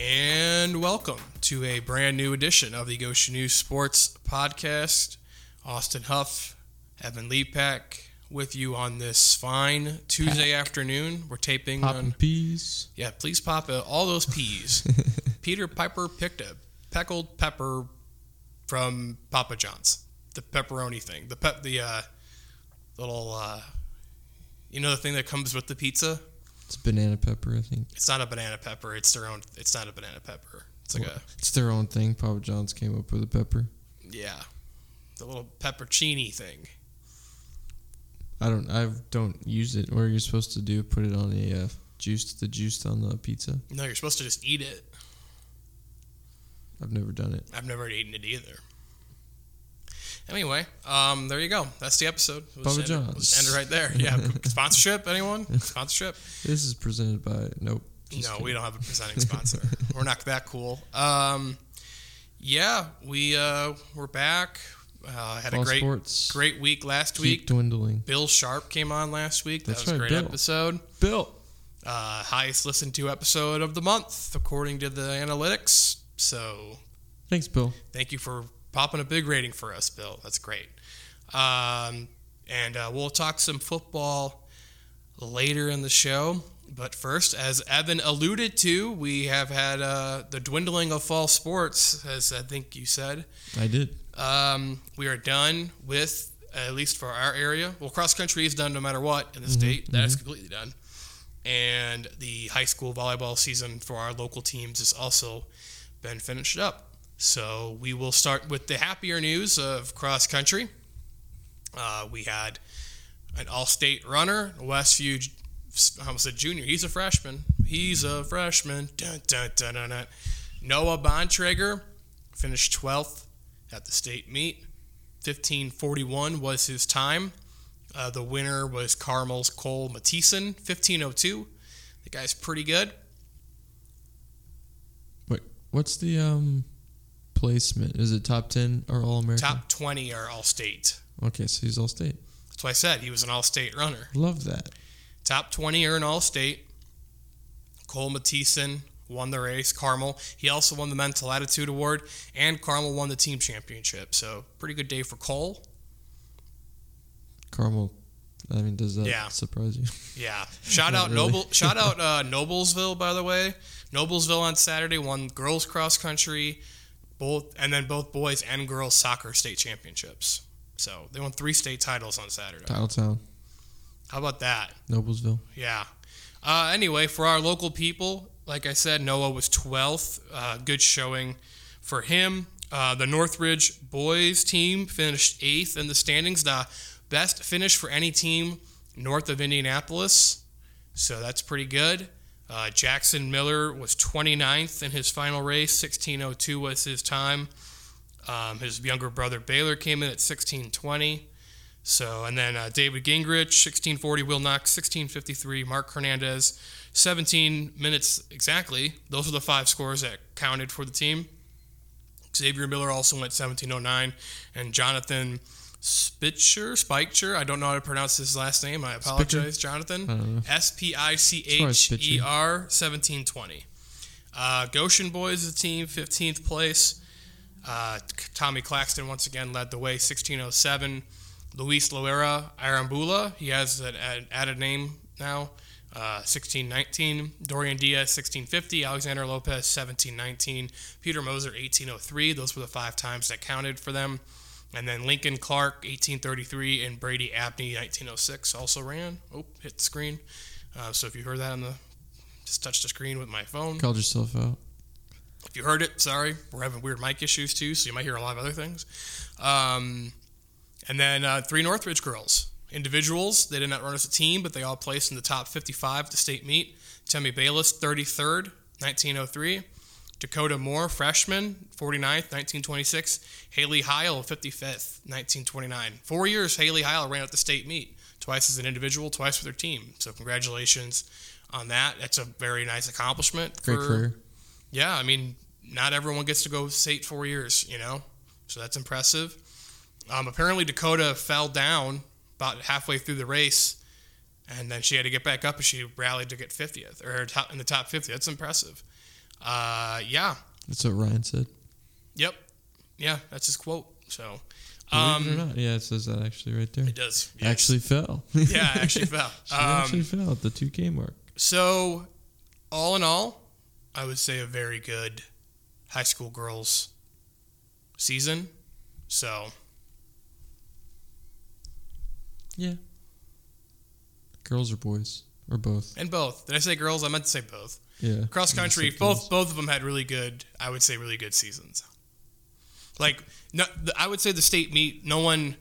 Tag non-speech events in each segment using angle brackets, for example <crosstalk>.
And welcome to a brand new edition of the Goshen News Sports Podcast. Austin Huff, Evan Leapak with you on this fine Tuesday afternoon. We're taping Popping on. peas. Yeah, please pop uh, all those peas. <laughs> Peter Piper picked a peckled pepper from Papa John's, the pepperoni thing, the pep, the uh, little, uh, you know, the thing that comes with the pizza. It's banana pepper, I think. It's not a banana pepper. It's their own. It's not a banana pepper. It's like a It's their own thing. Papa John's came up with a pepper. yeah, the little peppercini thing. I don't. I don't use it. What are you supposed to do? Put it on a uh, juice. The juice on the pizza. No, you're supposed to just eat it. I've never done it. I've never eaten it either. Anyway, um, there you go. That's the episode. We'll Papa end it- end it right there. Yeah. <laughs> Sponsorship? Anyone? Sponsorship? This is presented by. Nope. No, kidding. we don't have a presenting sponsor. <laughs> we're not that cool. Um, yeah, we uh, we're back. Uh, had a great sports. great week last Keep week. dwindling. Bill Sharp came on last week. That That's was a great Bill. episode. Bill. Uh, highest listened to episode of the month according to the analytics. So Thanks, Bill. thank you for popping a big rating for us, Bill. That's great. Um, and uh, we'll talk some football later in the show. But first, as Evan alluded to, we have had uh, the dwindling of fall sports, as I think you said. I did. Um, we are done with, at least for our area. Well, cross country is done no matter what in the state. That is completely done. And the high school volleyball season for our local teams has also been finished up. So we will start with the happier news of cross country. Uh, we had an all-state runner, Westview. I almost said junior. He's a freshman. He's a freshman. Dun, dun, dun. Noah Bontrager finished 12th at the state meet. 1541 was his time. Uh, the winner was Carmel's Cole Mathisen, 1502. The guy's pretty good. Wait. What's the um placement? Is it top ten or all American? Top 20 are all state. Okay, so he's all state. That's why I said he was an all state runner. Love that. Top 20 are in all state. Cole Mathisen won the race. Carmel. He also won the Mental Attitude Award, and Carmel won the team championship. So, pretty good day for Cole. Carmel. I mean, does that Yeah. surprise you? Yeah. <laughs> Shout out really. Noble. Shout <laughs> out uh, Noblesville, by the way. Noblesville on Saturday won girls cross country, both, and then both boys and girls soccer state championships. So they won three state titles on Saturday. Titletown, How about that? Noblesville. Yeah. Uh, anyway, for our local people, like I said, Noah was 12th. Uh, good showing for him. Uh, the Northridge boys team finished eighth in the standings. The best finish for any team north of Indianapolis. So that's pretty good. Uh, Jackson Miller was 29th in his final race. 1602 was his time. Um, his younger brother Baylor came in at 1620. So, and then uh, David Gingrich, 1640, Will Knox, 1653, Mark Hernandez, 17 minutes exactly. Those are the five scores that counted for the team. Xavier Miller also went 1709, and Jonathan Spitzer, Spicher, I don't know how to pronounce his last name. I apologize, Jonathan. Don't know. S P I C H E R 1720. Uh, Goshen Boys, the team, 15th place. Uh, Tommy Claxton once again led the way, 1607. Luis Loera Arambula, he has an an added name now, uh, 1619. Dorian Diaz, 1650. Alexander Lopez, 1719. Peter Moser, 1803. Those were the five times that counted for them. And then Lincoln Clark, 1833, and Brady Abney, 1906, also ran. Oh, hit the screen. Uh, so if you heard that on the, just touch the screen with my phone. Called yourself out. If you heard it, sorry. We're having weird mic issues too, so you might hear a lot of other things. Um, and then uh, three Northridge girls. Individuals, they did not run as a team, but they all placed in the top 55 at the state meet. Temi Bayless, 33rd, 1903. Dakota Moore, freshman, 49th, 1926. Haley Heil, 55th, 1929. Four years Haley Heil ran at the state meet, twice as an individual, twice with her team. So congratulations on that. That's a very nice accomplishment. Great for, career. yeah, I mean, not everyone gets to go state four years, you know, so that's impressive. Um, apparently, Dakota fell down about halfway through the race, and then she had to get back up, and she rallied to get 50th or top, in the top 50. That's impressive. Uh, yeah, That's what Ryan said. yep, yeah, that's his quote. So, Believe it or um, not, yeah, it says that actually right there. it does yes. Actually fell. yeah, <laughs> actually fell. she actually Um, fell at the two K mark. so, all in all, I would say a very good high school girls season. So, Yeah. Girls or boys or both. and both. Did I say girls? I meant to say both. Yeah. Cross country, both girls. both of them had really good. I would say really good seasons. Like, no, the, I would say the state meet. No one,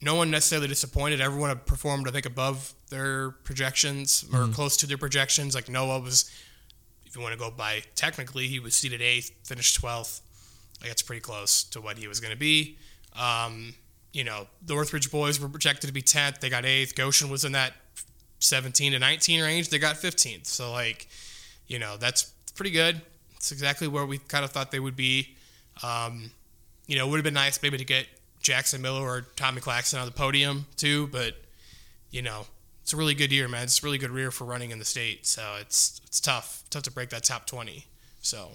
no one necessarily disappointed. Everyone performed, I think, above their projections or close to their projections. Like Noah was, if you want to go by technically, he was seated eighth, finished twelfth. Like that's pretty close to what he was going to be. Um, you know, the Northridge boys were projected to be tenth. They got eighth. Goshen was in that seventeen to nineteen range. They got fifteenth. So like, you know, that's pretty good. It's exactly where we kind of thought they would be. Um, you know, it would have been nice maybe to get Jackson Miller or Tommy Claxton on the podium too, but you know, it's a really good year, man. It's a really good year for running in the state. So it's it's tough, tough to break that top twenty. So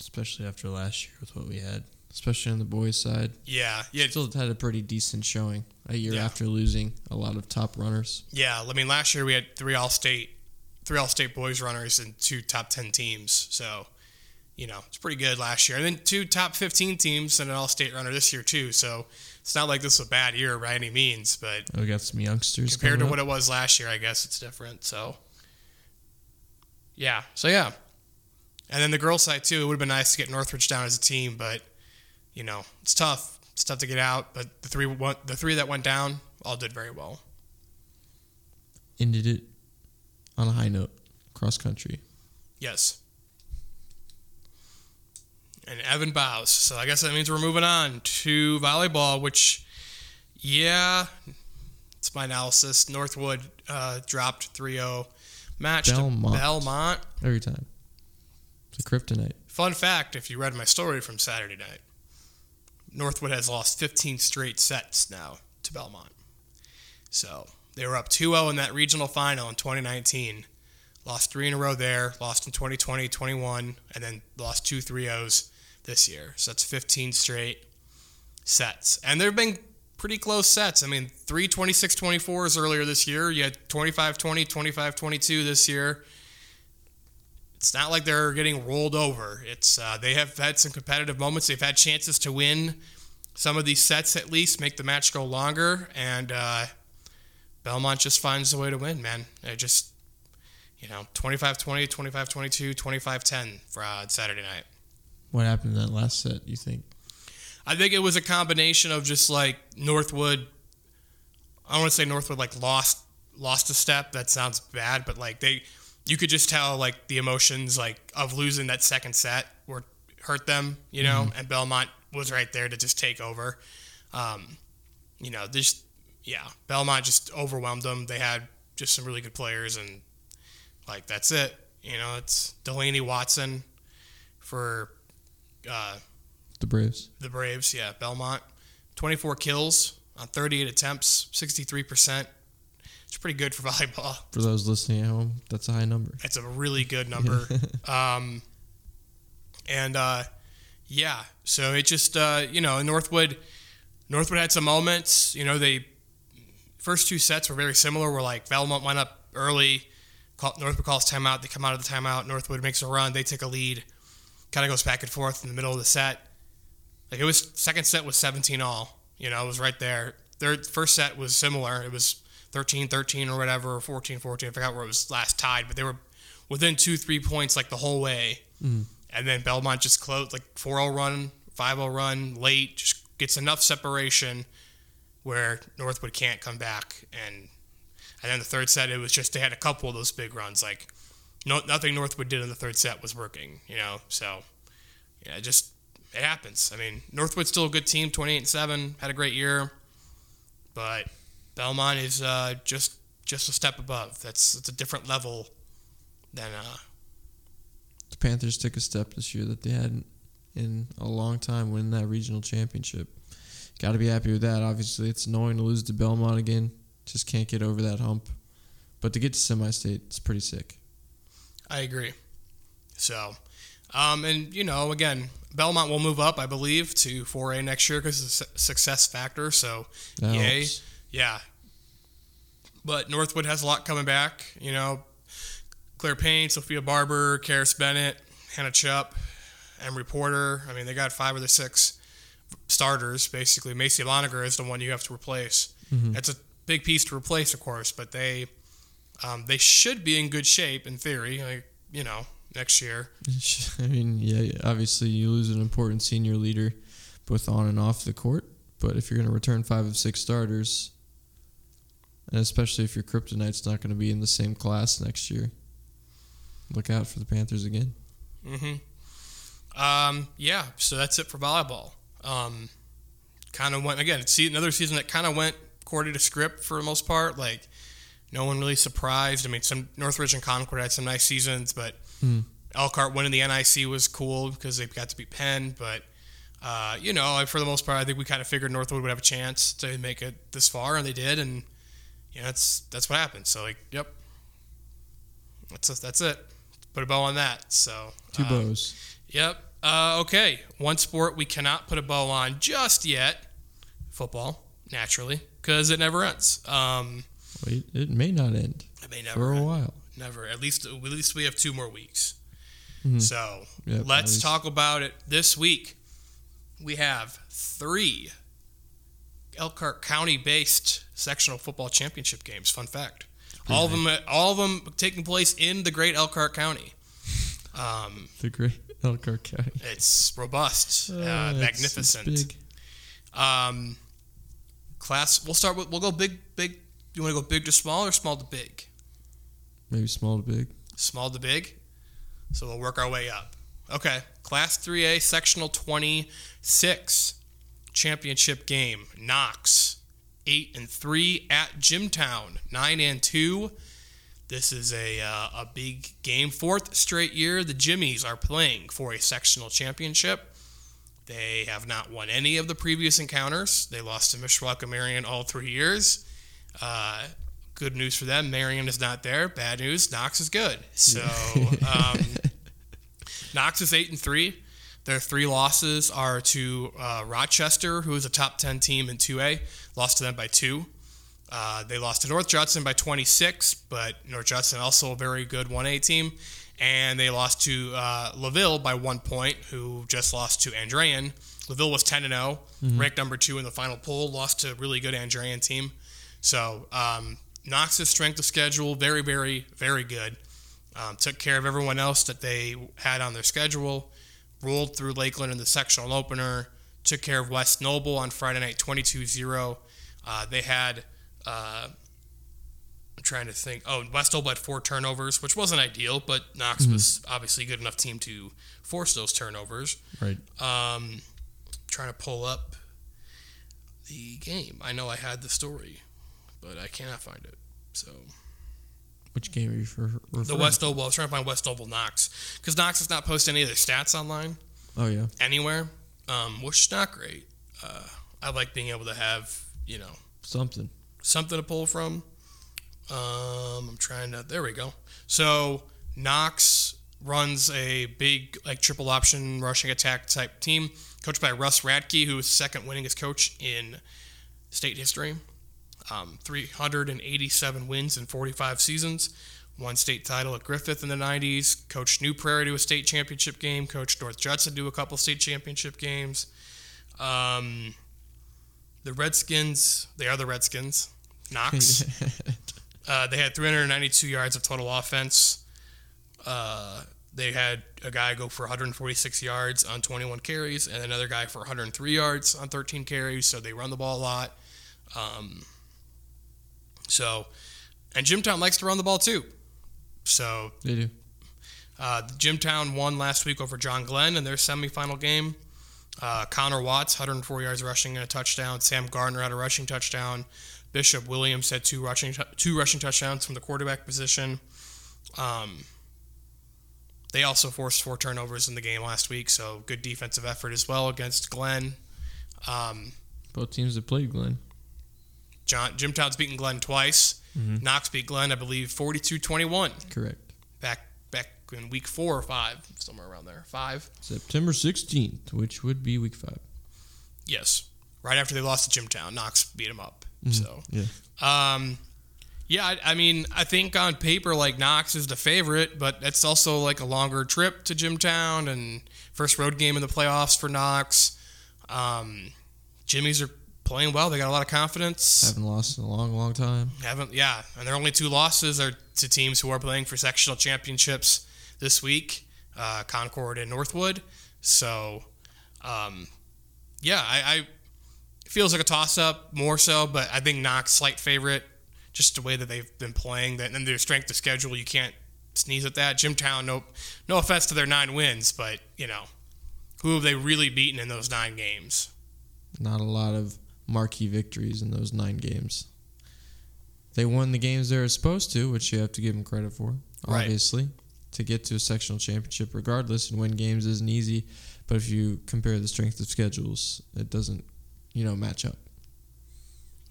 Especially after last year with what we had. Especially on the boys' side. yeah, yeah, Still had a pretty decent showing a year Yeah. after losing a lot of top runners. yeah. I mean, last year we had three all state, three all state boys runners and two top ten teams. So you know, it's pretty good last year. And then two top fifteen teams and an all state runner this year too. So it's not like this was a bad year by any means, but We got some youngsters compared to coming what it was last year, I guess it's different. So, yeah. So yeah, and then the girls' side too. It would have been nice to get Northridge down as a team, but you know it's tough. It's tough to get out. But the three, the three that went down, all did very well. ended it on a high note. Cross country. Yes. And Evan bows. So I guess that means we're moving on to volleyball, which, yeah, it's my analysis. Northwood uh, dropped 3 0 match Belmont. to Belmont. Every time. It's a kryptonite. Fun fact if you read my story from Saturday night, Northwood has lost 15 straight sets now to Belmont. So they were up 2 0 in that regional final in 2019. Lost three in a row there, lost in 2020, 21, and then lost two 3 0s this year. So that's 15 straight sets. And there have been pretty close sets. I mean, three 26 24s earlier this year. You had 25 20, 25 22 this year it's not like they're getting rolled over. It's uh, they have had some competitive moments. They've had chances to win some of these sets at least, make the match go longer, and uh, Belmont just finds a way to win. Man, they just you know 25-20, 25-22, 25-10 for uh, Saturday night. What happened in that last set, you think? I think it was a combination of just like Northwood. I don't want to say Northwood like lost lost a step. That sounds bad, but like they, you could just tell like the emotions like of losing that second set were hurt them, you know. And Belmont was right there to just take over. Um, you know, just yeah, Belmont just overwhelmed them. They had just some really good players, and like that's it. You know, it's Delaney Watson for. Uh, The Braves. the Braves, yeah, Belmont. 24 kills on 38 attempts, 63%. It's pretty good for <laughs> volleyball. For those listening at home, that's a high number. It's a really good number. <laughs> um, and uh, yeah, so it just, uh, you know, Northwood, Northwood had some moments. You know, they first two sets were very similar. Where like Belmont went up early, call, Northwood calls timeout. They come out of the timeout. Northwood makes a run. They take a lead. Kind of goes back and forth in the middle of the set. Like it was second set was 17 all. You know, it was right there. Their first set was similar. It was 13 13 or whatever, or 14 14. I forgot where it was last tied, but they were within two, three points like the whole way. Mm. And then Belmont just closed like 4 0 run, 5 0 run late, just gets enough separation where Northwood can't come back. And and then the third set, it was just they had a couple of those big runs. Like no, nothing Northwood did in the third set was working, you know. So yeah, it just it happens. I mean, Northwood's still a good team, 28 and 7, had a great year. But Belmont is uh, just just a step above. That's it's a different level than uh, The Panthers took a step this year that they hadn't in a long time winning that regional championship. Got to be happy with that. Obviously, it's annoying to lose to Belmont again. Just can't get over that hump. But to get to semi-state, it's pretty sick. I agree. So, um, and you know, again, Belmont will move up, I believe, to 4A next year because it's a success factor. So, That yay, helps. yeah. But Northwood has a lot coming back. You know, Claire Payne, Sophia Barber, Karis Bennett, Hannah Chupp, Emery Porter. I mean, they got five of the six starters basically. Macy Loninger is the one you have to replace. That's a big piece to replace, of course, but they um, they should be in good shape in theory. Like you know, next year. <laughs> I mean, yeah, obviously you lose an important senior leader, both on and off the court. But if you're going to return five of six starters, and especially if your kryptonite's not going to be in the same class next year, look out for the Panthers again. Mm-hmm. Um, yeah, so that's it for volleyball. Um, kind of went again. See another season that kind of went according to script for the most part. Like no one really surprised. I mean, some Northridge and Concord had some nice seasons, but Hmm. Elkhart winning the NIC was cool because they got to beat Penn. But uh, you know, for the most part, I think we kind of figured Northwood would have a chance to make it this far, and they did. And yeah, that's that's what happened. So like, yep, that's that's it. Put a bow on that. So Two um, bows. Yep. Uh, okay. One sport we cannot put a bow on just yet football, naturally, because it never ends. Um, Wait, it may not end it may never for a end. while. Never. At least, at least we have two more weeks. Mhm. So Yep, let's talk about it this week. We have three Elkhart County-based sectional football championship games. Fun fact: all of them, all of them taking place in the great Elkhart County. Um, The great Elkhart County. it's robust, uh, Uh, it's- it's magnificent. big. Um, class. We'll start with. We'll go big. Big. You want to go big to small or small to big? Maybe small to big. Small to big. So we'll work our way up. Okay. Class 3A sectional 26 championship game. Knox 8 and 3 at Jimtown 9 and 2. This is a uh, a big game. Fourth straight year the Jimmies are playing for a sectional championship. They have not won any of the previous encounters. They lost to Mishawaka Marion all three years. Uh, good news for them. Marion is not there. Bad news. Knox is good. So <laughs> um, Knox is eight and three. Their three losses are to uh, Rochester, who is a top ten team in two A. Lost to them by two. Uh, they lost to North Judson by 26, but North Judson also a very good 1A team. And they lost to uh, LaVille by one point, who just lost to Andrean. LaVille was 10 and 0, ranked number two in the final poll, lost to a really good Andrean team. So um, Knox's strength of schedule, very, very, very good. Um, took care of everyone else that they had on their schedule. Rolled through Lakeland in the sectional opener. Took care of West Noble on Friday night 22 0. Uh, they had, uh, I'm trying to think. Oh, West Noble had four turnovers, which wasn't ideal, but Knox was obviously a good enough team to force those turnovers. Right. Um, trying to pull up the game. I know I had the story, but I cannot find it. So Which game are you for? Referring to? The West Noble. I was trying to find West Noble Knox because Knox does not post any of their stats online Oh yeah. anywhere, um, which is not great. Uh, I like being able to have you know Something. Something to pull from. Um, I'm trying to. There we go. So Knox runs a big like triple option rushing attack type team, coached by Russ Radke, who is second winningest coach in state history. Um, 387 wins in 45 seasons. Won state title at Griffith in the 90s. Coached New Prairie to a state championship game. Coached North Judson to a couple state championship games. Um, the Redskins, they are the Redskins. Knox. <laughs> Uh, they had 392 yards of total offense. Uh, they had a guy go for 146 yards on 21 carries, and another guy for 103 yards on 13 carries. So they run the ball a lot. Um, so, and Jimtown likes to run the ball too. So they do. uh, Jimtown won last week over John Glenn in their semifinal game. Uh, Connor Watts, 104 yards rushing and a touchdown. Sam Gardner had a rushing touchdown. Bishop Williams had two rushing two rushing touchdowns from the quarterback position. Um, they also forced four turnovers in the game last week, so good defensive effort as well against Glenn. Um, Both teams have played Glenn. John Jimtown's beaten Glenn twice. Knox beat Glenn, I believe, 42-21 Correct. back in week four or five, somewhere around there. Five. September 16th, which would be week five. Yes. Right after they lost to Jimtown, Knox beat them up. So, Yeah. um, yeah, I, I mean, I think on paper, like Knox is the favorite, but that's also like a longer trip to Jimtown and first road game in the playoffs for Knox. Um, Jimmy's are playing well; they got a lot of confidence. Haven't lost in a long, long time. Haven't, yeah, and their only two losses are to teams who are playing for sectional championships this week, uh, Concord and Northwood. So, um, yeah, I, I feels like a toss up more so, but I think Knox slight favorite, just the way that they've been playing. That and their strength of schedule, you can't sneeze at that. Jimtown, no, no offense to their nine wins, but you know, who have they really beaten in those nine games? Not a lot of marquee victories in those nine games. They won the games they were supposed to, which you have to give them credit for, Right. Obviously. To get to a sectional championship, regardless, and win games isn't easy. But if you compare the strength of schedules, it doesn't, you know, match up.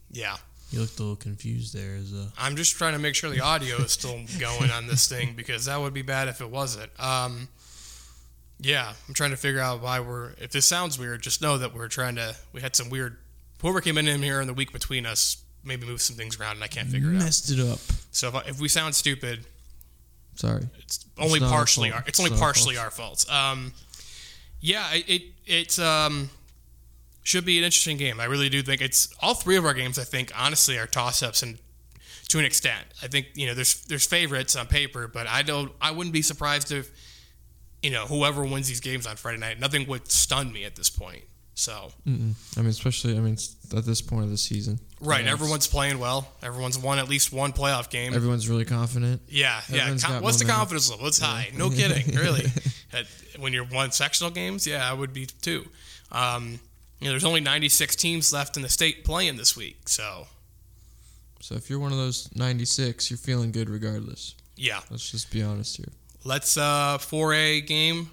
Yeah. You looked a little confused there. As a I'm just trying to make sure the audio is still going on this thing because that would be bad if it wasn't. Um, yeah, I'm trying to figure out why we're. If this sounds weird, just know that we're trying to. We had some weird. Whoever came in here in the week between us maybe moved some things around and I can't figure it out. messed it up. So if, I, if we sound stupid, Sorry. it's only not our partially fault. our, it's only It's not our partially our fault. Um, yeah, it it it's um should be an interesting game. I really do think it's all three of our games. I think honestly are toss ups and to an extent. I think you know there's there's favorites on paper, but I don't. I wouldn't be surprised if you know whoever wins these games on Friday night. Nothing would stun me at this point. So Mm-mm. I mean, especially, I mean, at this point of the season. right, Yeah, everyone's playing well. Everyone's won at least one playoff game. Everyone's really confident. Yeah, yeah. Everyone's got what's the momentum. confidence level? It's high. No kidding, <laughs> really. At- when you're one sectional games, yeah, I would be too. Um, you know, there's only 96 teams left in the state playing this week, so So if you're one of those 96, you're feeling good regardless. yeah. Let's just be honest here. Let's uh 4A game,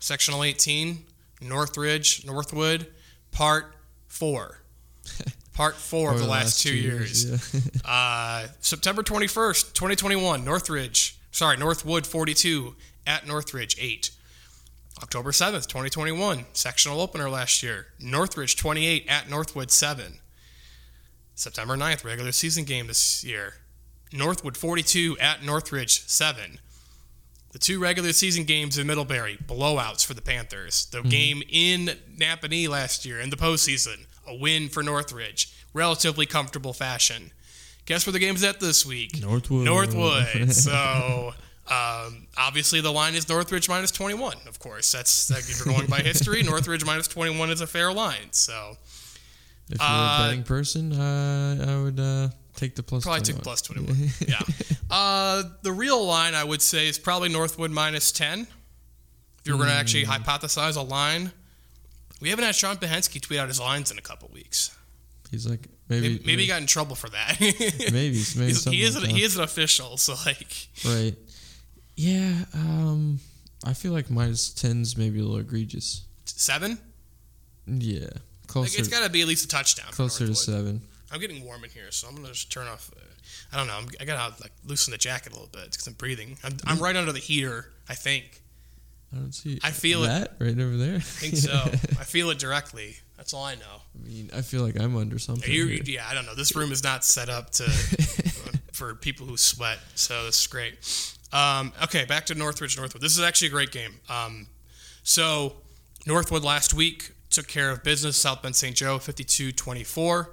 sectional 18, Northridge, Northwood, part four. <laughs> Part four of the last, two years. yeah. <laughs> Uh, September 21st, 2021, Northridge, sorry, Northwood 42 at Northridge 8. October 7th, 2021, sectional opener last year, Northridge 28 at Northwood 7. September 9th, regular season game this year, Northwood 42 at Northridge 7. The two regular season games in Middlebury, blowouts for the Panthers. The game in Nappanee last year in the postseason, a win for Northridge, relatively comfortable fashion. Guess where the game's at this week? Northwood. Northwood. <laughs> so um, obviously the line is Northridge minus 21. Of course, that's like, if you're going by history, Northridge minus 21 is a fair line. So If you're Uh, a betting person, uh, I would uh, take the plus. probably 21. take plus 21. yeah. <laughs> Uh, the real line I would say is probably Northwood minus 10. If you were going to actually hypothesize a line, we haven't had Sean Behensky tweet out his lines in a couple weeks. He's like maybe Maybe, maybe he got in trouble for that. <laughs> maybe maybe He's- he is like an, that. he is an official, so like right. Yeah, um, I feel like minus tens maybe a little egregious. seven. Yeah, Like closer it's got to be at least a touchdown. closer to seven. I'm getting warm in here, so I'm gonna just turn off. Uh, I don't know. I'm, I gotta like loosen the jacket a little bit because I'm breathing. I'm. I'm right under the heater. I think. I don't see. I feel it. right over there. I think so. <laughs> I feel it directly. That's all I know. I mean, I feel like I'm under something. Yeah, I don't know. This room is not set up to <laughs> for people who sweat, so this is great. Um, okay, back to Northridge Northwood. This is actually a great game. Um, so Northwood last week took care of business. South Bend St. Joe 52-24.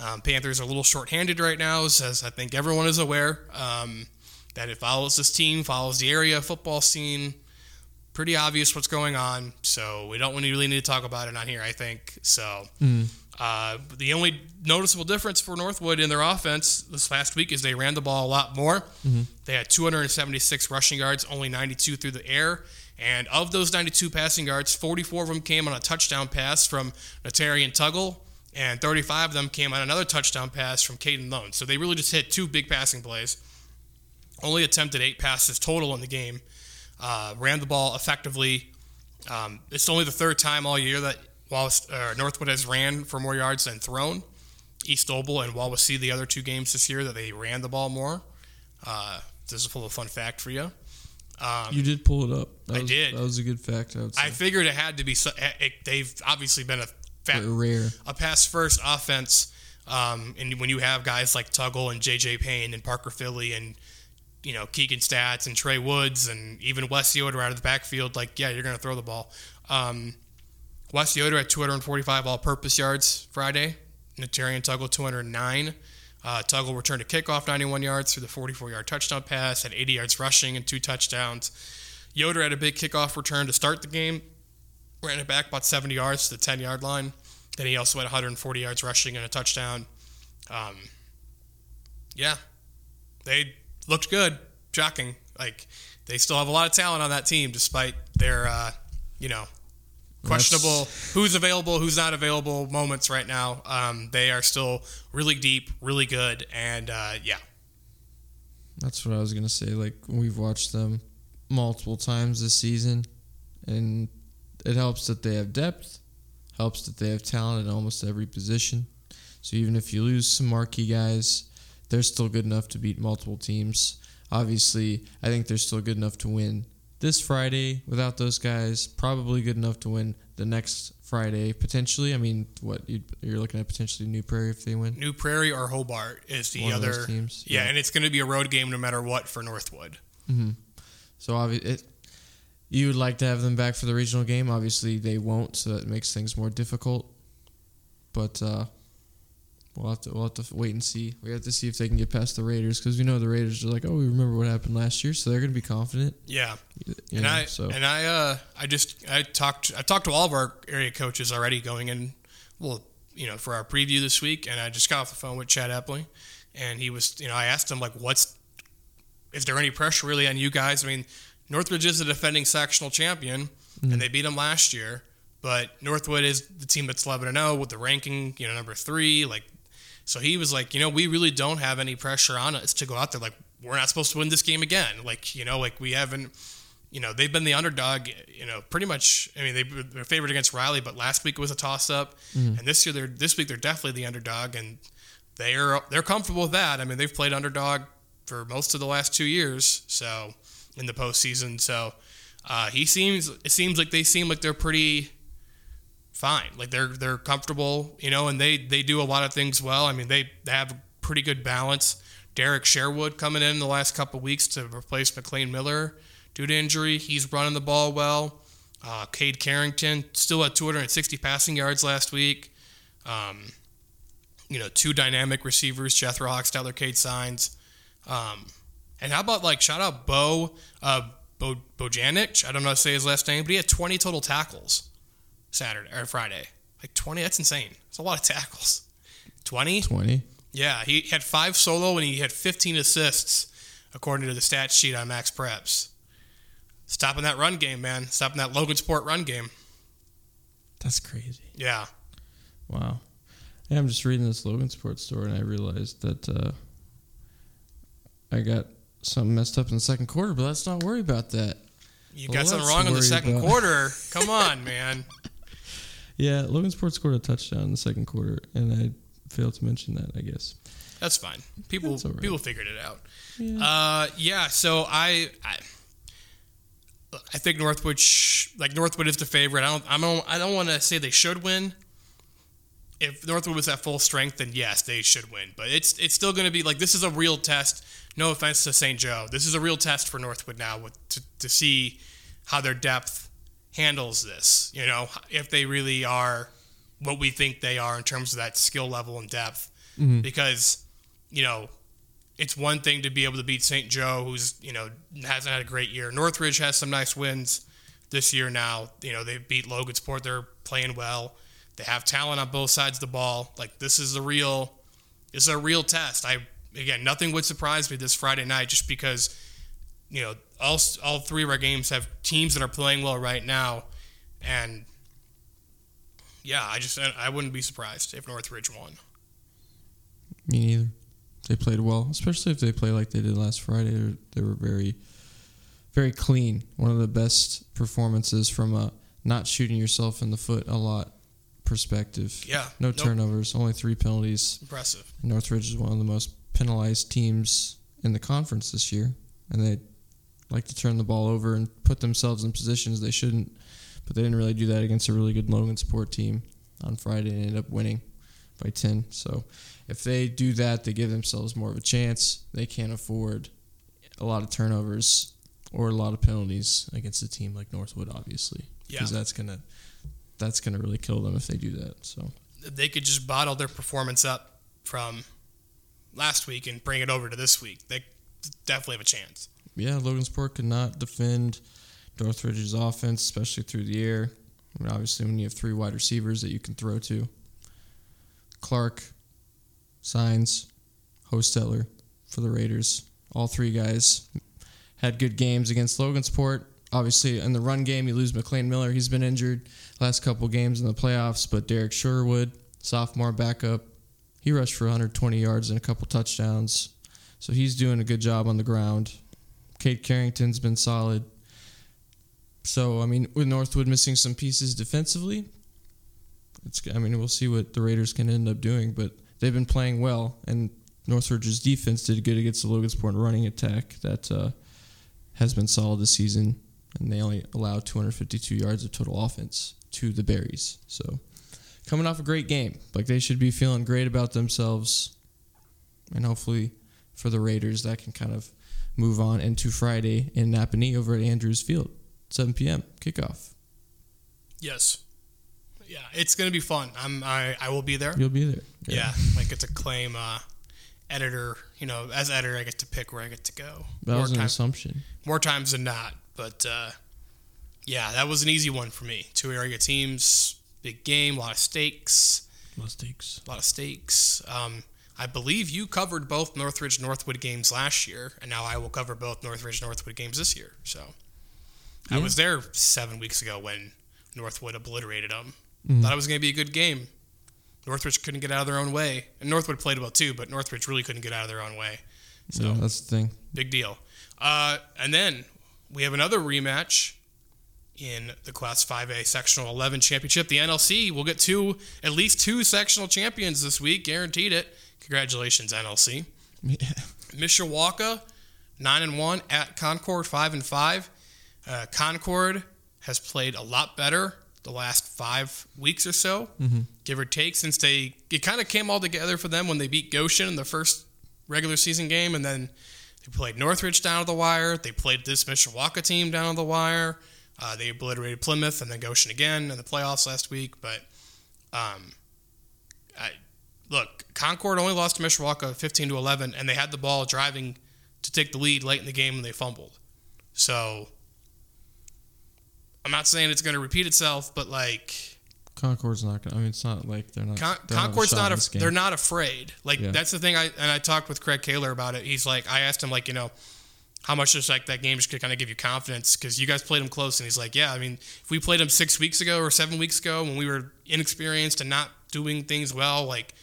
Um, Panthers are a little shorthanded right now, as I think everyone is aware. Um, that it follows this team, follows the area football scene. Pretty obvious what's going on, so we don't really need to talk about it on here. I think so. Uh, the only noticeable difference for Northwood in their offense this last week is they ran the ball a lot more. They had 276 rushing yards, only 92 through the air. And of those 92 passing yards, 44 of them came on a touchdown pass from Natarian Tuggle, and 35 of them came on another touchdown pass from Caden Lone. So they really just hit two big passing plays. Only attempted eight passes total in the game. Uh, ran the ball effectively. Um, it's only the third time all year that Wallace, uh, Northwood has ran for more yards than thrown. East Noble and Wawasee, the other two games this year, that they ran the ball more. Uh, this is a little fun fact for you. Um, You did pull it up. That I was, did. That was a good fact. I. I figured it had to be. So, it, they've obviously been a fat, rare. a pass first offense. Um, and when you have guys like Tuggle and JJ Payne and Parker Philly and you know Keegan Stats and Trey Woods and even Wes Yoder out of the backfield, like yeah, you're going to throw the ball. Um, Wes Yoder at 245 all-purpose yards Friday. Natarian Tuggle 209. Uh, Tuggle returned a kickoff 91 yards through the 44-yard touchdown pass, had 80 yards rushing and two touchdowns. Yoder had a big kickoff return to start the game, ran it back about 70 yards to the 10-yard line. Then he also had 140 yards rushing and a touchdown. Um, yeah, they looked good. Shocking. Like they still have a lot of talent on that team, despite their, uh, you know, questionable who's available, who's not available moments right now. Um, they are still really deep, really good, and uh, yeah, That's what I was gonna say. Like we've watched them multiple times this season, and it helps that they have depth. Helps that they have talent in almost every position. So even if you lose some marquee guys, they're still good enough to beat multiple teams. Obviously, I think they're still good enough to win this Friday without those guys. Probably good enough to win the next Friday potentially. I mean, what you'd, you're looking at potentially New Prairie if they win. New Prairie or Hobart is the One other teams, Yeah, yeah. and it's going to be a road game no matter what for Northwood. Mm-hmm. So obviously, you would like to have them back for the regional game. Obviously, they won't, so that makes things more difficult. But uh, we'll have to we'll have to wait and see. We have to see if they can get past the Raiders because we know the Raiders are like, oh, we remember what happened last year, so they're going to be confident. Yeah, You and know, I so and I uh I just I talked I talked to all of our area coaches already going in well you know for our preview this week and I just got off the phone with Chad Epley and he was you know I asked him like what's is there any pressure really on you guys I mean Northridge is the defending sectional champion and mm. they beat them last year but Northwood is the team that's 11 and 0 with the ranking you know number 3 like so he was like you know we really don't have any pressure on us to go out there like we're not supposed to win this game again like you know like we haven't you know, they've been the underdog, you know, pretty much. I mean, they were favored against Riley, but last week it was a toss up. Mm. And this year, they're this week they're definitely the underdog, and they're they're comfortable with that. I mean, they've played underdog for most of the last two years, so in the postseason. So uh, he seems it seems like they seem like they're pretty fine. Like they're they're comfortable, you know, and they they do a lot of things well. I mean, they, they have pretty good balance. Derek Sherwood coming in the last couple weeks to replace McLean Miller due to injury. He's running the ball well. Uh, Cade Carrington still had 260 passing yards last week. Um, you know, two dynamic receivers, Jethro Hochstetler, Cade Signs. Um, and how about like shout out Bo uh, Bo Bojanic? I don't know how to say his last name, but he had 20 total tackles Saturday or Friday. Like 20, that's insane. It's a lot of tackles. 20? twenty. Yeah, he had five solo and he had 15 assists, according to the stat sheet on MaxPreps. Stopping that run game, man. Stopping that Logansport run game. That's crazy. Yeah. Wow. Yeah, I'm just reading this Logansport store, and I realized that uh, I got something messed up in the second quarter. But let's not worry about that. You got something let's wrong in the second quarter. <laughs> Come on, man. Yeah, Logan Sports scored a touchdown in the second quarter, and I failed to mention that. I guess. That's fine. People That's right. people figured it out. Yeah. Uh, yeah. So I, I, I think Northwood, sh- like Northwood is the favorite. I don't, I don't, I don't want to say they should win. If Northwood was at full strength, then yes, they should win. But it's it's still going to be like this is a real test. No offense to St. Joe, this is a real test for Northwood now with, to to see how their depth handles this. You know, if they really are what we think they are in terms of that skill level and depth. Mm-hmm. Because you know, it's one thing to be able to beat St. Joe, who's you know hasn't had a great year. Northridge has some nice wins this year. Now you know they beat Logansport. They're playing well. They have talent on both sides of the ball. Like this is a real, this is a real test. I again, nothing would surprise me this Friday night, just because you know all all three of our games have teams that are playing well right now, and yeah, I just I wouldn't be surprised if Northridge won. Me neither. They played well, especially if they play like they did last Friday. They- were very, very clean. One of the best performances from a not shooting yourself in the foot a lot perspective. Yeah, No nope. turnovers, only three penalties. Impressive. Northridge is one of the most penalized teams in the conference this year, and they, like to turn the ball over and put themselves in positions they shouldn't. But they didn't really do that against a really good Logansport team on Friday and ended up winning by 10. So if they do that, they give themselves more of a chance. They can't afford a lot of turnovers or a lot of penalties against a team like Northwood, obviously, Yeah. because that's gonna that's gonna really kill them if they do that. So they could just bottle their performance up from last week and bring it over to this week. They definitely have a chance. yeah, Logansport could not defend Northridge's offense, especially through the air. I mean, obviously, when you have three wide receivers that you can throw to, Clark, Signs, Hostetler for the Raiders. All three guys had good games against Logansport. Obviously, in the run game, you lose McLean Miller. He's been injured last couple games in the playoffs, but Derek Sherwood, sophomore backup, he rushed for 120 yards and a couple touchdowns. So he's doing a good job on the ground. Cade Carrington's been solid. So I mean, with Northwood missing some pieces defensively, it's I mean we'll see what the Raiders can end up doing, but they've been playing well, and Northridge's defense did good against the Logansport running attack that uh, has been solid this season, and they only allowed 252 yards of total offense to the Berries. So coming off a great game, like they should be feeling great about themselves, and hopefully for the Raiders that can kind of move on into Friday in Nappanee over at Andrews Field, 7 p.m. kickoff. Yes. Yeah, it's gonna be fun. I'm I, I will be there. You'll be there. Yeah, <laughs> like it's a claim uh, editor. You know, as editor, I get to pick where I get to go. that more, was an time- assumption. more times than not. But uh, yeah, that was an easy one for me. Two area teams, big game, a lot of stakes, Mistakes. a lot of stakes. Um, I believe you covered both Northridge Northwood games last year, and now I will cover both Northridge Northwood games this year. So I was there seven weeks ago when Northwood obliterated them. Mhm. Thought it was going to be a good game. Northridge couldn't get out of their own way, and Northwood played well too, but Northridge really couldn't get out of their own way. So yeah, that's the thing. big deal. Uh, and then we have another rematch in the Class 5A Sectional 11 Championship. The NLC will get two, at least two sectional champions this week, guaranteed it. Congratulations, NLC. Yeah. Mishawaka, nine and one at Concord, five and five. Uh, Concord has played a lot better the last five weeks or so, give or take, since they it kind of came all together for them when they beat Goshen in the first regular season game, and then they played Northridge down to the wire. They played this Mishawaka team down to the wire. Uh, they obliterated Plymouth and then Goshen again in the playoffs last week, but um, I, look, Concord only lost to Mishawaka 15 to 11, and they had the ball driving to take the lead late in the game and they fumbled. So I'm not saying it's going to repeat itself, but like Concord's not gonna. I mean, it's not like they're not. Con- they don't have a Concord's not a, they're not afraid. Like Yeah. that's the thing. I and I talked with Craig Kaler about it. He's like, I asked him like, you know, how much does like that game just kind of give you confidence because you guys played him close, and he's like, yeah. I mean, if we played him six weeks ago or seven weeks ago when we were inexperienced and not doing things well, like.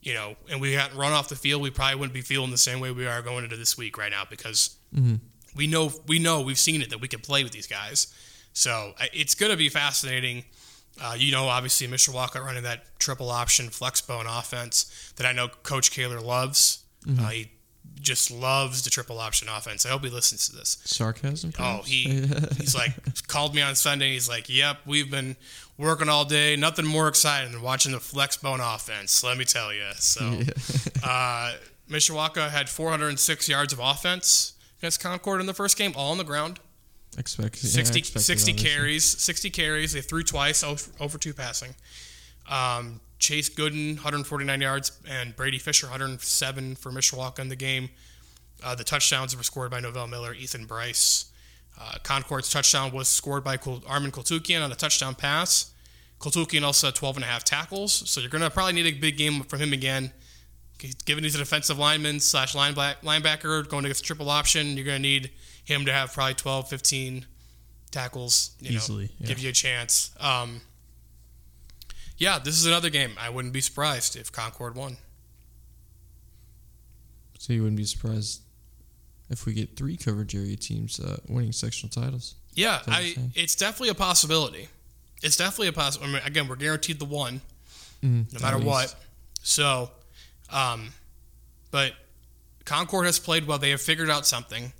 You know, and we hadn't run off the field, we probably wouldn't be feeling the same way we are going into this week right now because Mhm. we know we know we've seen it that we can play with these guys. So it's going to be fascinating. Uh, you know, obviously Mishawaka running that triple option flex bone offense that I know Coach Kaler loves. Mm-hmm. Uh, he just loves the triple option offense. I hope he listens to this. sarcasm. Oh, he <laughs> he's like called me on Sunday. He's like, "Yep, we've been working all day. Nothing more exciting than watching the flex bone offense. Let me tell you." So, <laughs> uh, Mishawaka had 406 yards of offense against Concord in the first game, all on the ground. Expect yeah, 60, expected, 60 carries, 60 carries. They threw twice, over, two passing. Um, Chase Gooden, 149 yards, and Brady Fisher, 107 for Mishawaka in the game. Uh, the touchdowns were scored by Novell Miller, Ethan Bryce. Uh, Concord's touchdown was scored by Armin Kultukian on a touchdown pass. Kultukian also had 12 and a half tackles, so you're going to probably need a big game from him again. Given he's a defensive lineman slash lineback- linebacker going against triple option, you're going to need him to have probably 12, 15 tackles. You know, Easily, yeah. give you a chance. Um, yeah, this is another game. I wouldn't be surprised if Concord won. So you wouldn't be surprised if we get three coverage area teams uh, winning sectional titles. Yeah, I, it's definitely a possibility. It's definitely a possibility. Mean, again, we're guaranteed the one, Mm, no matter at what. So, um, but Concord has played well. They have figured out something.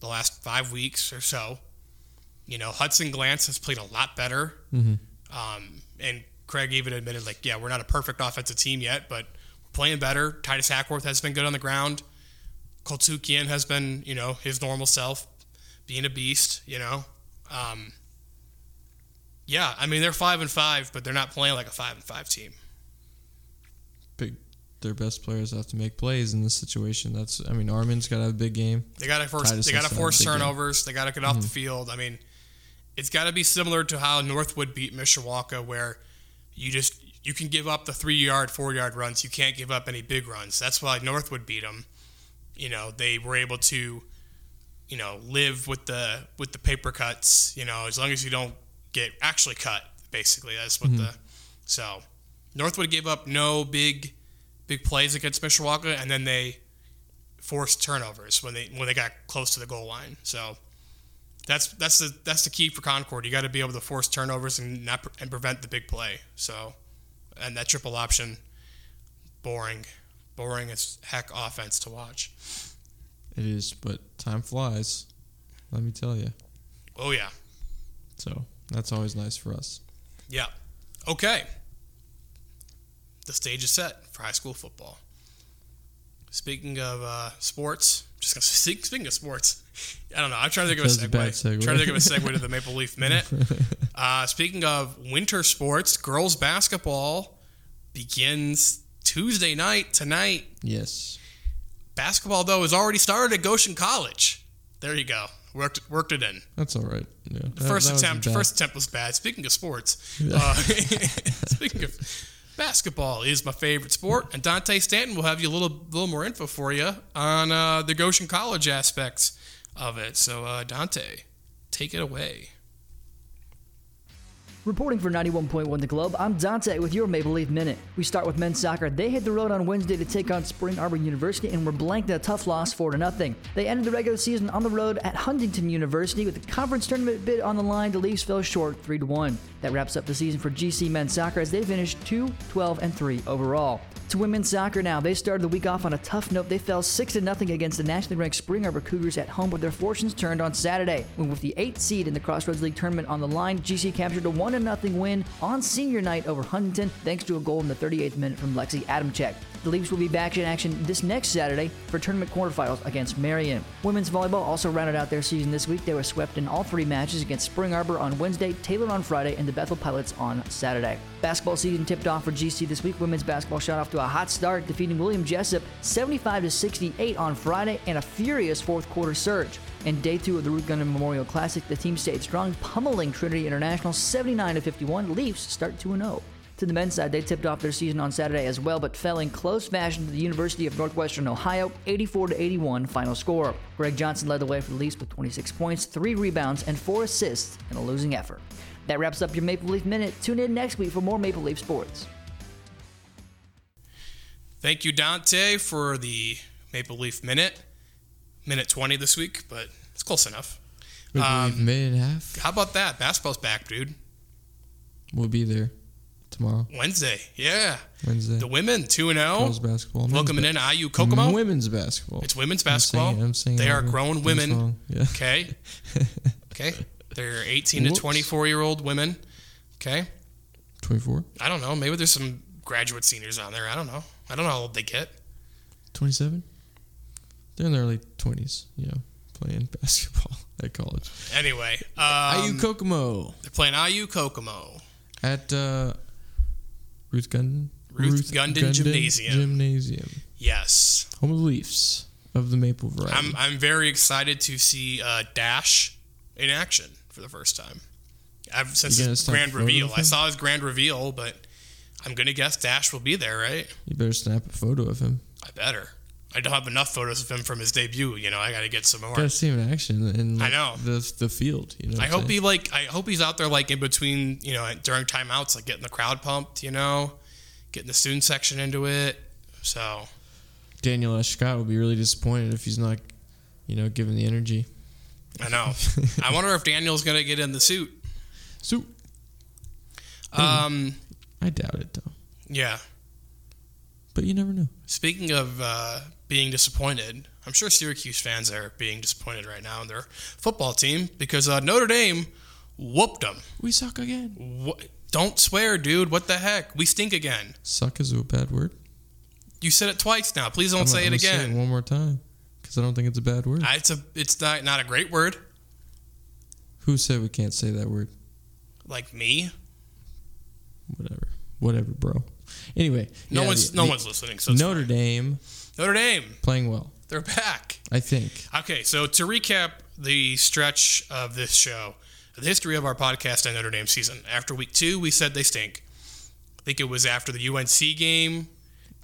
The last five weeks or so. You know, Hudson Glance has played a lot better. Mm-hmm. Um, and Craig even admitted, like, yeah, we're not a perfect offensive team yet, but we're playing better. Titus Hackworth has been good on the ground. Koltukian has been, you know, his normal self, being a beast, you know. Um, yeah, I mean, they're five and five, but they're not playing like a five and five team. Their best players have to make plays in this situation. That's, I mean, Armin's got to have a big game. They got to force. Titus They got to to have a force game. turnovers. They got to get off the mm-hmm. field. I mean, it's got to be similar to how Northwood beat Mishawaka, where you just you can give up the three yard, four yard runs. You can't give up any big runs. That's why Northwood beat them. You know, they were able to, you know, live with the with the paper cuts. You know, as long as you don't get actually cut. Basically, that's what mm-hmm. the so Northwood gave up no big big plays against Mishawaka, and then they forced turnovers when they when they got close to the goal line. So that's that's the that's the key for Concord. You got to be able to force turnovers and not and prevent the big play. So and that triple option, boring, boring as heck offense to watch. It is, but time flies. Let me tell you. Oh yeah, So that's always nice for us. yeah. Okay. The stage is set for high school football. Speaking of uh, sports, just gonna <laughs> speak, speaking of sports, I don't know. I'm trying to think of a segue. segue. Trying to think of a segue to the <laughs> Maple Leaf Minute. <laughs> Uh, speaking of winter sports, girls basketball begins Tuesday night tonight. Yes. Basketball though has already started at Goshen College. There you go. Worked worked it in. That's all right. Yeah. That- First that attempt. First attempt was bad. Speaking of sports, uh, speaking of basketball is my favorite sport, and Dante Stanton will have you a little little more info for you on uh, the Goshen College aspects of it. So uh, Dante, take it away. Reporting for 91.1 The Globe, I'm Dante with your Maple Leaf Minute. We start with men's soccer. They hit the road on Wednesday to take on Spring Arbor University and were blanked in a tough loss 4 0. They ended the regular season on the road at Huntington University with the conference tournament bid on the line. The Leafs fell short 3 1. That wraps up the season for GC men's soccer as they finished 2 12 and 3 overall. To women's soccer now, they started the week off on a tough note. They fell 6 0 against the nationally ranked Spring Arbor Cougars at home, but their fortunes turned on Saturday when, with the 8th seed in the Crossroads League tournament on the line, GC captured a 1 0 win on senior night over Huntington thanks to a goal in the 38th minute from Lexi Adamchek. The Leafs will be back in action this next Saturday for tournament quarterfinals against Marion. Women's volleyball also rounded out their season this week. They were swept in all three matches against Spring Arbor on Wednesday, Taylor on Friday, and the Bethel Pilots on Saturday. Basketball season tipped off for GC this week. Women's basketball shot off to a hot start, defeating William Jessup 75 to 68 on Friday, and a furious fourth quarter surge. In day two of the Ruth Gunden Memorial Classic, the team stayed strong, pummeling Trinity International 79 to 51. Leafs start 2 0. To the men's side, they tipped off their season on Saturday as well, but fell in close fashion to the University of Northwestern Ohio, 84 to 81 final score. Greg Johnson led the way for the Leafs with 26 points, 3 rebounds, and 4 assists in a losing effort. That wraps up your Maple Leaf Minute. Tune in next week for more Maple Leaf sports. Thank you, Dante, for the Maple Leaf Minute. Minute 20 this week, but it's close enough. We Um, minute and a half. How about that? Basketball's back, dude. We'll be there tomorrow, Wednesday. Yeah. Wednesday. The women, 2 and 0. Girls basketball. Welcoming in IU Kokomo. Women's basketball. It's women's I'm basketball. I'm saying they are grown women. Yeah. Okay. <laughs> Okay. They're 18 to 24 year old women. Okay. 24, I don't know. Maybe there's some graduate seniors on there. I don't know. I don't know how old they get. 27. They're in their early 20s. You know, playing <laughs> basketball at college. Anyway, um, IU Kokomo they're playing IU Kokomo. at uh, Ruth Gunden. Ruth Gunden Gymnasium. Gymnasium. Yes. Home of the Leafs of the Maple variety. I'm, I'm very excited to see uh, Dash in action for the first time. I've, since his grand reveal. I saw his grand reveal, but I'm going to guess Dash will be there, right? you better snap a photo of him. I better. I don't have enough photos of him from his debut. You know, I got to get some more. Gotta see him in action in I know. the the field. You know, I hope saying? he like. I hope he's out there like in between. You know, during timeouts, like getting the crowd pumped. You know, getting the student section into it. So Daniel S. Scott would be really disappointed if he's not, you know, given the energy. I know. <laughs> I wonder if Daniel's gonna get in the suit. Suit. Um, I doubt it though. yeah. but you never know. Speaking of uh, being disappointed, I'm sure Syracuse fans are being disappointed right now in their football team because uh, Notre Dame whooped them. We suck again. What? Don't swear, dude. What the heck? We stink again. Suck is a bad word. You said it twice now. Please don't I'm say it again. Say it one more time because I don't think it's a bad word. It's a. It's not not a great word. Who said we can't say that word? Like me. Whatever. Whatever, bro. Anyway, No yeah, one's the- no the- one's listening. So Notre Dame fine. Notre Dame. playing well. They're back. I think. Okay, so to recap the stretch of this show, the history of our podcast and Notre Dame season. After week two, we said they stink. I think it was after the UNC game.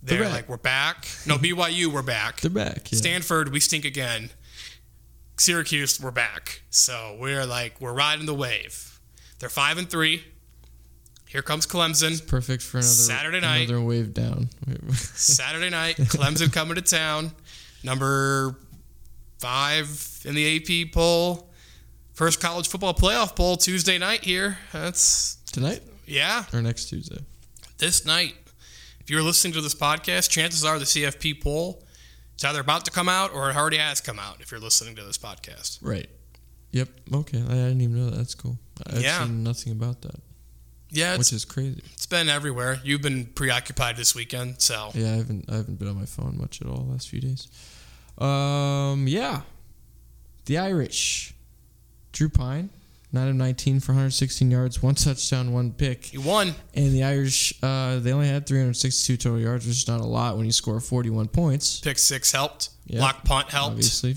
They're, They're like, we're back. No, <laughs> BYU, we're back. They're back. Yeah. Stanford, we stink again. Syracuse, we're back. So we're like, we're riding the wave. They're five and three. Here comes Clemson. Perfect for another Saturday night. Another wave down. Saturday <laughs> night, Clemson coming to town. Number five in the AP poll. First college football playoff poll Tuesday night here. That's Tonight yeah, or next Tuesday? this night. If you're listening to this podcast, chances are the CFP poll is either about to come out or it already has come out. If you're listening to this podcast, Right. Yep. Okay. I didn't even know that. That's cool. I've Yeah. seen nothing about that, yeah, which is crazy. it's been everywhere. You've been preoccupied this weekend, so Yeah, I haven't I haven't been on my phone much at all the last few days. Um, yeah, the Irish, Drew Pyne, nine of nineteen for 116 yards, one touchdown, one pick, you won. and the Irish uh, they only had 362 total yards, which is not a lot when you score 41 points. Pick six helped. Yeah, Block punt helped. Obviously,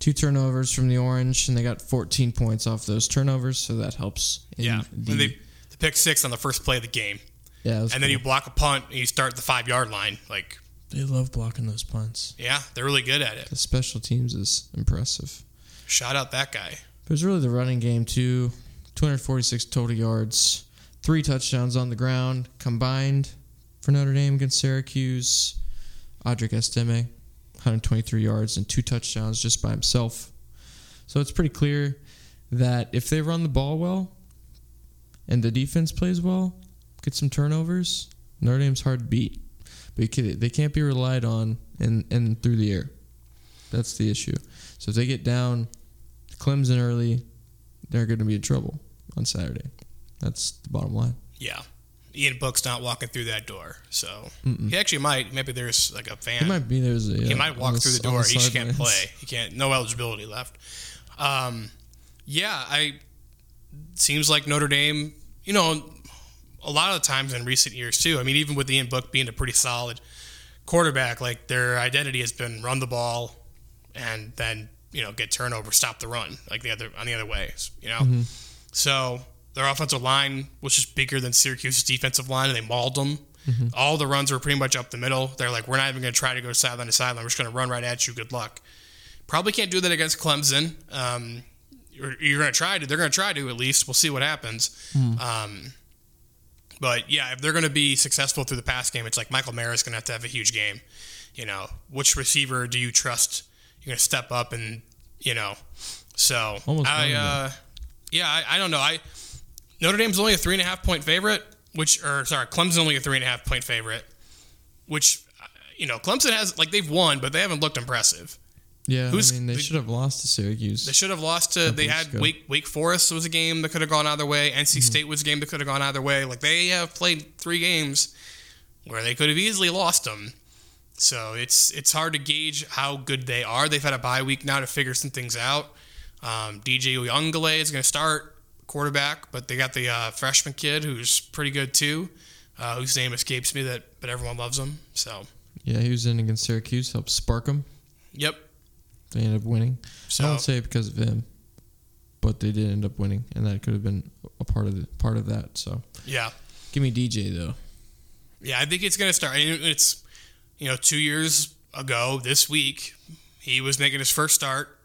two turnovers from the Orange, and they got 14 points off those turnovers, so that helps. in Yeah, the, and they, the pick six on the first play of the game. yeah, that was and then you block a punt and you start the five yard line. Like, They love blocking those punts. yeah, they're really good at it. the special teams is impressive. Shout out that guy. It was really the running game too. 246 total yards, three touchdowns on the ground combined for Notre Dame against Syracuse. Audric Estime, 123 yards and two touchdowns just by himself. So it's pretty clear that if they run the ball well and the defense plays well, get some turnovers, Notre Dame's hard to beat. But they can't be relied on and and through the air. That's the issue. So if they get down Clemson early, they're going to be in trouble on Saturday. That's the bottom line. Yeah. Ian Book's not walking through that door. So Mm-mm. he actually might. Maybe there's like a fan. He might be there's a. He might on walk through the door. he just can't play. He can't. No eligibility left. Um, yeah, I. Seems like Notre Dame. You know, a lot of the times in recent years too. I mean, even with Ian Book being a pretty solid quarterback, like their identity has been run the ball, and then you know get turnover, stop the run, like the other on the other ways. You know, Mm-hmm. so their offensive line was just bigger than Syracuse's defensive line, and they mauled them. All the runs were pretty much up the middle. They're like, we're not even going to try to go sideline to sideline. We're just going to run right at you. Good luck. Probably can't do that against Clemson. Um, you're, you're going to try to. They're going to try to at least. We'll see what happens. Um, but yeah, if they're going to be successful through the pass game, it's like Michael Mayer's going to have to have a huge game. You know, which receiver do you trust? You're going to step up and you know. So Almost I, uh, yeah, I, I don't know. I Notre Dame's only a three and a half point favorite, which or sorry, Clemson's only a three and a half point favorite, which uh, you know Clemson has like they've won, but they haven't looked impressive. Yeah, Who's- I mean they they- should have lost to Syracuse. They should have lost to. They had ago. Wake Wake Forest was a game that could have gone either way. NC State was a game that could have gone either way. Like they have played three games where they could have easily lost them. So it's it's hard to gauge how good they are. They've had a bye week now to figure some things out. Um, DJ Uiagalelei is going to start quarterback, but they got the uh, freshman kid who's pretty good too, uh, whose name escapes me. That but everyone loves him. So yeah, he was in against Syracuse, helped spark them. yep. They ended up winning. So I don't say it because of him, but they did end up winning, and that could have been a part of the part of that. So yeah. give me DJ though. Yeah, I think it's going to start. It's you know two years ago this week he was making his first start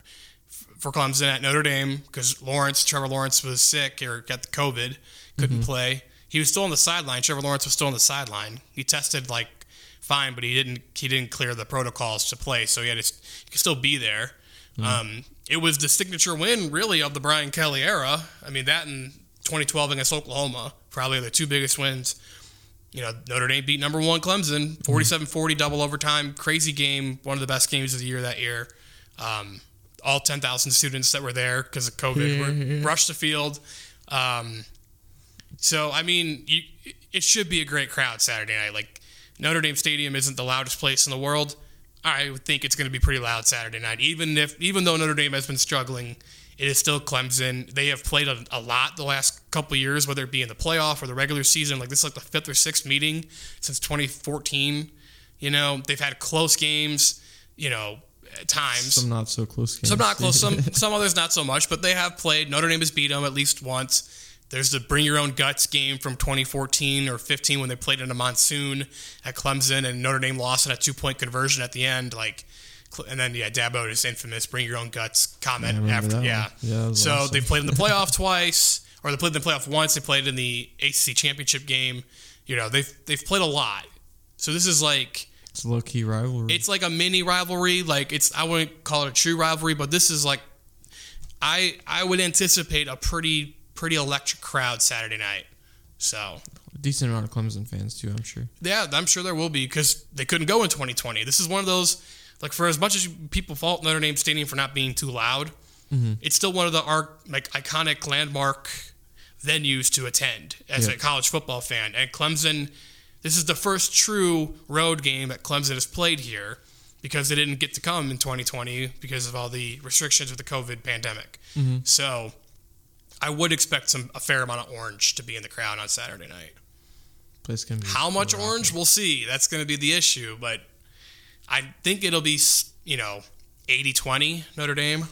for Clemson at Notre Dame because Lawrence Trevor Lawrence was sick or got the COVID, couldn't mm-hmm. play. He was still on the sideline. Trevor Lawrence was still on the sideline. He tested like fine, but he didn't he didn't clear the protocols to play, so he had to he could still be there. Um, it was the signature win really of the Brian Kelly era. I mean that and 2012 against Oklahoma probably the two biggest wins you know, Notre Dame beat number one Clemson 47 40, double overtime. Crazy game. One of the best games of the year that year. Um, all 10,000 students that were there because of COVID were rushed the field. Um, so, I mean, you, it should be a great crowd Saturday night. Like, Notre Dame Stadium isn't the loudest place in the world. I would think it's going to be pretty loud Saturday night. Even if, even though Notre Dame has been struggling, it is still Clemson. They have played a, a lot the last couple of years, whether it be in the playoff or the regular season. Like this is like the fifth or sixth meeting since 2014. You know, they've had close games. You know, at times. Some not so close games. Some not close. Some <laughs> some others not so much. But they have played. Notre Dame has beat them at least once. There's the bring your own guts game from 2014 or 15 when they played in a monsoon at Clemson and Notre Dame lost in a two point conversion at the end. Like, and then yeah, Dabo is infamous bring your own guts comment after yeah. Yeah, so awesome. they've played in the <laughs> playoff twice, or they played in the playoff once. They played in the ACC championship game. You know, they've they've played a lot. So this is like It's low key rivalry. it's like a mini rivalry. Like it's I wouldn't call it a true rivalry, but this is like I I would anticipate a pretty pretty electric crowd Saturday night. So decent amount of Clemson fans too. I'm sure. yeah, I'm sure there will be because they couldn't go in 2020. This is one of those like for as much as people fault Notre Dame Stadium for not being too loud, mm-hmm. it's still one of the arc like iconic landmark venues to attend as Yeah. a college football fan. And Clemson, this is the first true road game that Clemson has played here because they didn't get to come in 2020 because of all the restrictions with the COVID pandemic. Mm-hmm. So I would expect some a fair amount of orange to be in the crowd on Saturday night. Place can be How much rocking. orange? We'll see. That's going to be the issue. But I think it'll be, you know, 80 20 Notre Dame.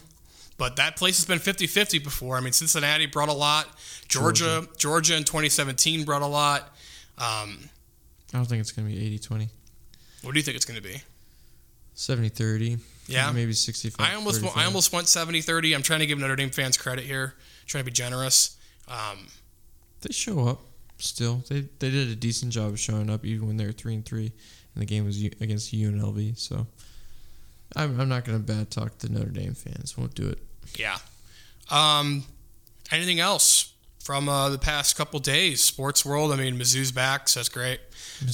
But that place has been 50 50 before. I mean, Cincinnati brought a lot. Georgia, Georgia, in 2017 brought a lot. Um, I don't think it's gonna be 80-20. what do you think it's going to be? 70-30. Yeah. Maybe 65. I almost, went, I almost went 70 30. I'm trying to give Notre Dame fans credit here, trying to be generous. Um, They show up still. They they did a decent job of showing up even when they were three and three, and the game was U- against UNLV. So I'm I'm not gonna bad talk the Notre Dame fans. Won't do it. Yeah. Um, anything else from uh, the past couple days? Sports world. I mean, Mizzou's back, so that's great.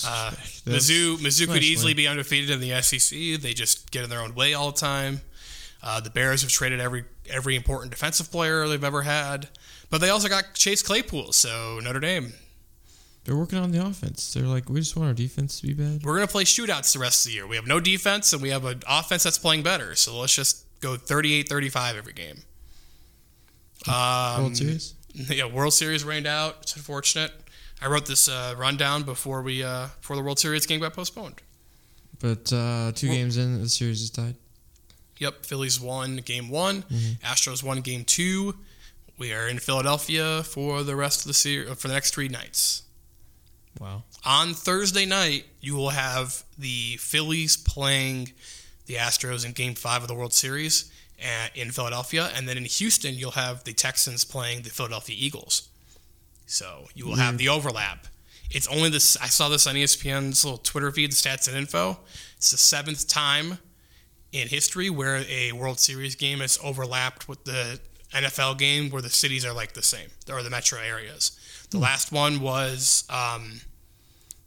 Uh, That's- Mizzou, Mizzou could easily win. be undefeated in the SEC. They just get in their own way all the time. Uh, the Bears have traded every every important defensive player they've ever had, but they also got Chase Claypool. So Notre Dame, They're working on the offense. They're like, we just want our defense to be bad. we're gonna play shootouts the rest of the year. We have no defense and we have an offense that's playing better. So let's just go 38-35 every game. Um, World Series. <laughs> Yeah, World Series rained out. It's unfortunate. I wrote this uh, rundown before we uh, before the World Series game got postponed. But uh, two Well- games in, the series is tied. Yep, Phillies won game one. Mm-hmm. Astros won game two. We are in Philadelphia for the rest of the series for the next three nights. Wow. On Thursday night, you will have the Phillies playing the Astros in Game Five of the World Series uh, in Philadelphia, and then in Houston, you'll have the Texans playing the Philadelphia Eagles. So you will have the overlap. It's only this. I saw this on ESPN's little Twitter feed, the stats and info. It's the seventh time in history where a World Series game has overlapped with the NFL game, where the cities are like the same, or the metro areas. The last one was um,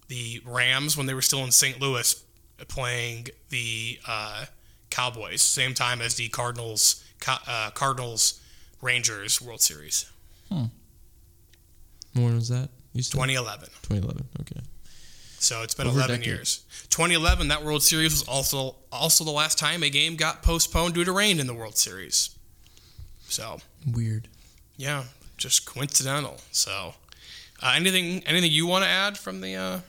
the Rams when they were still in St. Louis playing the uh, Cowboys, same time as the Cardinals, uh, Cardinals Rangers World Series, When was that? You said 2011. 2011. Okay. So it's been Over 11 decade. years. 2011, that World Series was also also the last time a game got postponed due to rain in the World Series. So Weird. yeah, just coincidental. So uh, anything anything you want to add from the uh,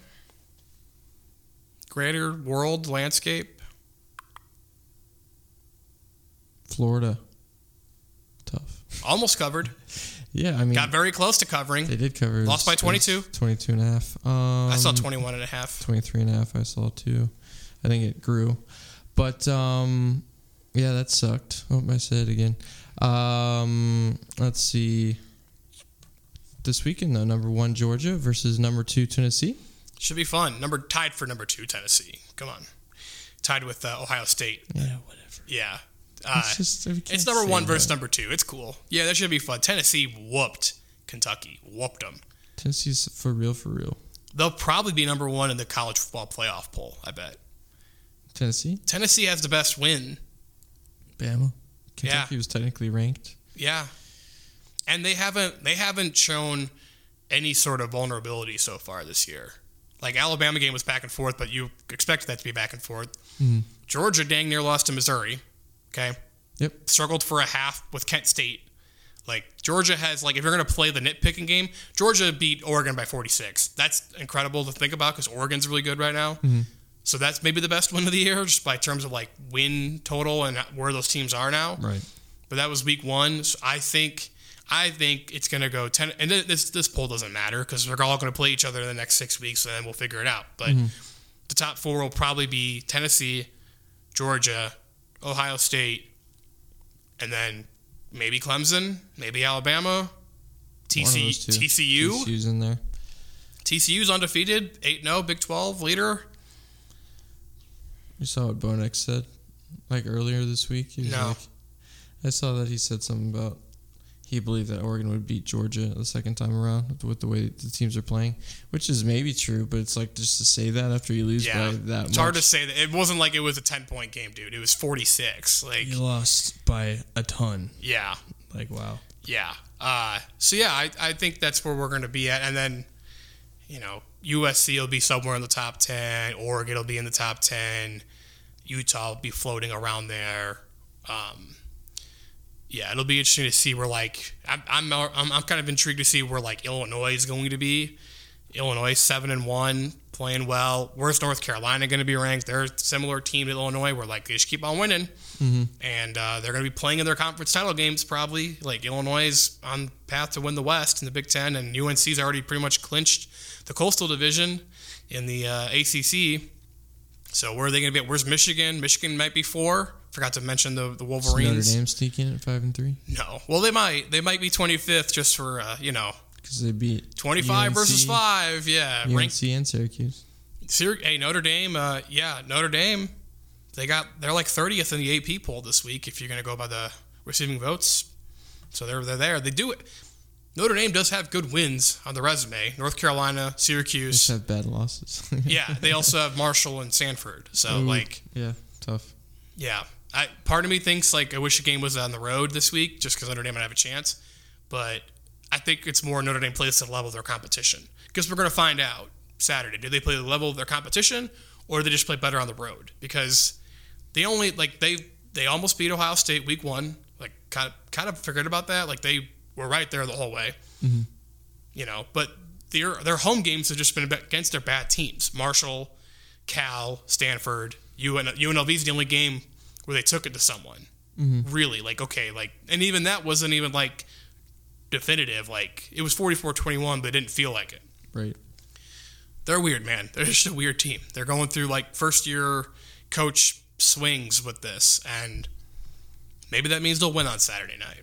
greater world landscape? Florida. Tough. Almost covered. <laughs> Yeah, I mean, Got very close to covering. they did cover. Lost by it's- 22. it's 22 and a half. Um, I saw 21 and a half. 23 and a half I saw too. I think it grew. But um yeah, that sucked. Oh, I said it again. Um let's see. This weekend though, number 1 Georgia versus number 2 Tennessee. Should be fun. Number tied for number two Tennessee. Come on, tied with uh, Ohio State. Yeah, whatever. Yeah. Uh, It's just It's number one that. versus number two. It's cool. Yeah, that should be fun. Tennessee whooped Kentucky. Whooped them. Tennessee's for real for real. they'll probably be number one in the college football playoff poll. I bet Tennessee, Tennessee has the best win. Bama. Kentucky was technically ranked. Yeah, and they haven't they haven't shown any sort of vulnerability so far this year. Like Alabama game was back and forth, but you expected that to be back and forth. Georgia dang near lost to Missouri. Okay, Yep. struggled for a half with Kent State. Like Georgia has like if you're gonna play the nitpicking game, Georgia beat Oregon by 46. That's incredible to think about because Oregon's really good right now. Mm-hmm. So that's maybe the best win of the year, just by terms of like win total and where those teams are now. Right. But that was week one. So I think I think it's gonna go ten. And th- this this poll doesn't matter because we're all gonna play each other in the next six weeks, and then we'll figure it out. But mm-hmm. the top four will probably be Tennessee, Georgia, Ohio State, and then maybe Clemson, maybe Alabama, TC. TCU. TCU's in there. TCU's undefeated, 8 0, Big 12 leader. You saw what Bo Nix said, like earlier this week. No. like, I saw that he said something about he believed that Oregon would beat Georgia the second time around with, with the way the teams are playing, which is maybe true, but it's like just to say that after you lose Yeah. by that It's much. hard to say that. It wasn't like it was a 10 point game, dude. It was 46. Like, You lost by a ton. yeah. Like wow. Yeah. Uh, so yeah, I, I think that's where we're going to be at, and then, you know, USC will be somewhere in the top ten. Oregon will be in the top ten. Utah will be floating around there. Um, yeah, it'll be interesting to see where like I'm I'm, I'm I'm kind of intrigued to see where like Illinois is going to be. Illinois seven and one, playing well. Where's North Carolina going to be ranked? They're a similar team to Illinois. Where like they just keep on winning, and uh, they're going to be playing in their conference title games probably. Like Illinois is on path to win the West in the Big Ten, and UNC's already pretty much clinched the Coastal Division in the uh, ACC. So where are they going to be? Where's Michigan? Michigan might be four. Forgot to mention the the Does Notre Wolverines. Dame sneaking at five and three No, well they might they might be 25th just for uh, you know because they beat 25 UNC, versus five. Yeah, UNC ranked and Syracuse. Syr- hey, Notre Dame, uh, yeah, Notre Dame, they got they're like 30th in the AP poll this week if you're going to go by the receiving votes. So they're they're there. They do it. Notre Dame does have good wins on the resume. North Carolina, Syracuse. have bad losses. yeah, they also have <laughs> Marshall and Stanford. So Ooh. like, yeah, tough. yeah, I part of me thinks like I wish the game was on the road this week just because Notre Dame would have a chance. But I think it's more Notre Dame plays to the level of their competition because we're going to find out Saturday. Do they play the level of their competition or do they just play better on the road? Because they only like they they almost beat Ohio State week one. Like kind of kind of forget about that. Like they were right there the whole way. Mm-hmm. You know, but their their home games have just been against their bad teams. Marshall, Cal, Stanford, UN, UNLV is the only game where they took it to someone. Really, like okay, like and even that wasn't even like definitive. Like it was 44-21, but it didn't feel like it. Right. They're weird, man. They're just a weird team. They're going through like first year coach swings with this, and maybe that means they'll win on Saturday night.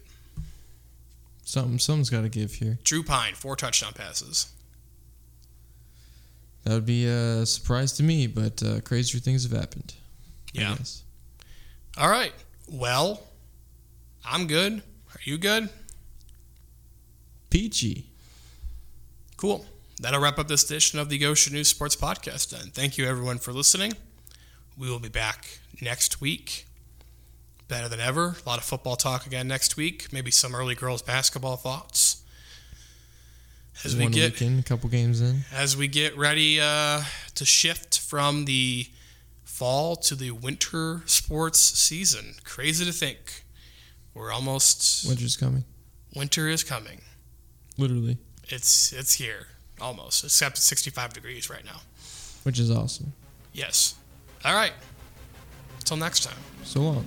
Something something's got to give here. Drew Pyne, four touchdown passes. That would be a surprise to me, but uh, crazier things have happened. Yeah. All right. Well, I'm good. Are you good? Peachy. Cool. That'll wrap up this edition of the Goshen News Sports Podcast then. Thank you everyone for listening. We will be back next week. Better than ever. A lot of football talk again next week. Maybe some early girls basketball thoughts. As we get weekend, a couple games in. as we get ready uh, to shift from the fall to the winter sports season. Crazy to think. We're almost Winter's coming. winter is coming. Literally. It's it's here almost, except it's 65 degrees right now. Which is awesome. Yes. All right. Until next time. So long.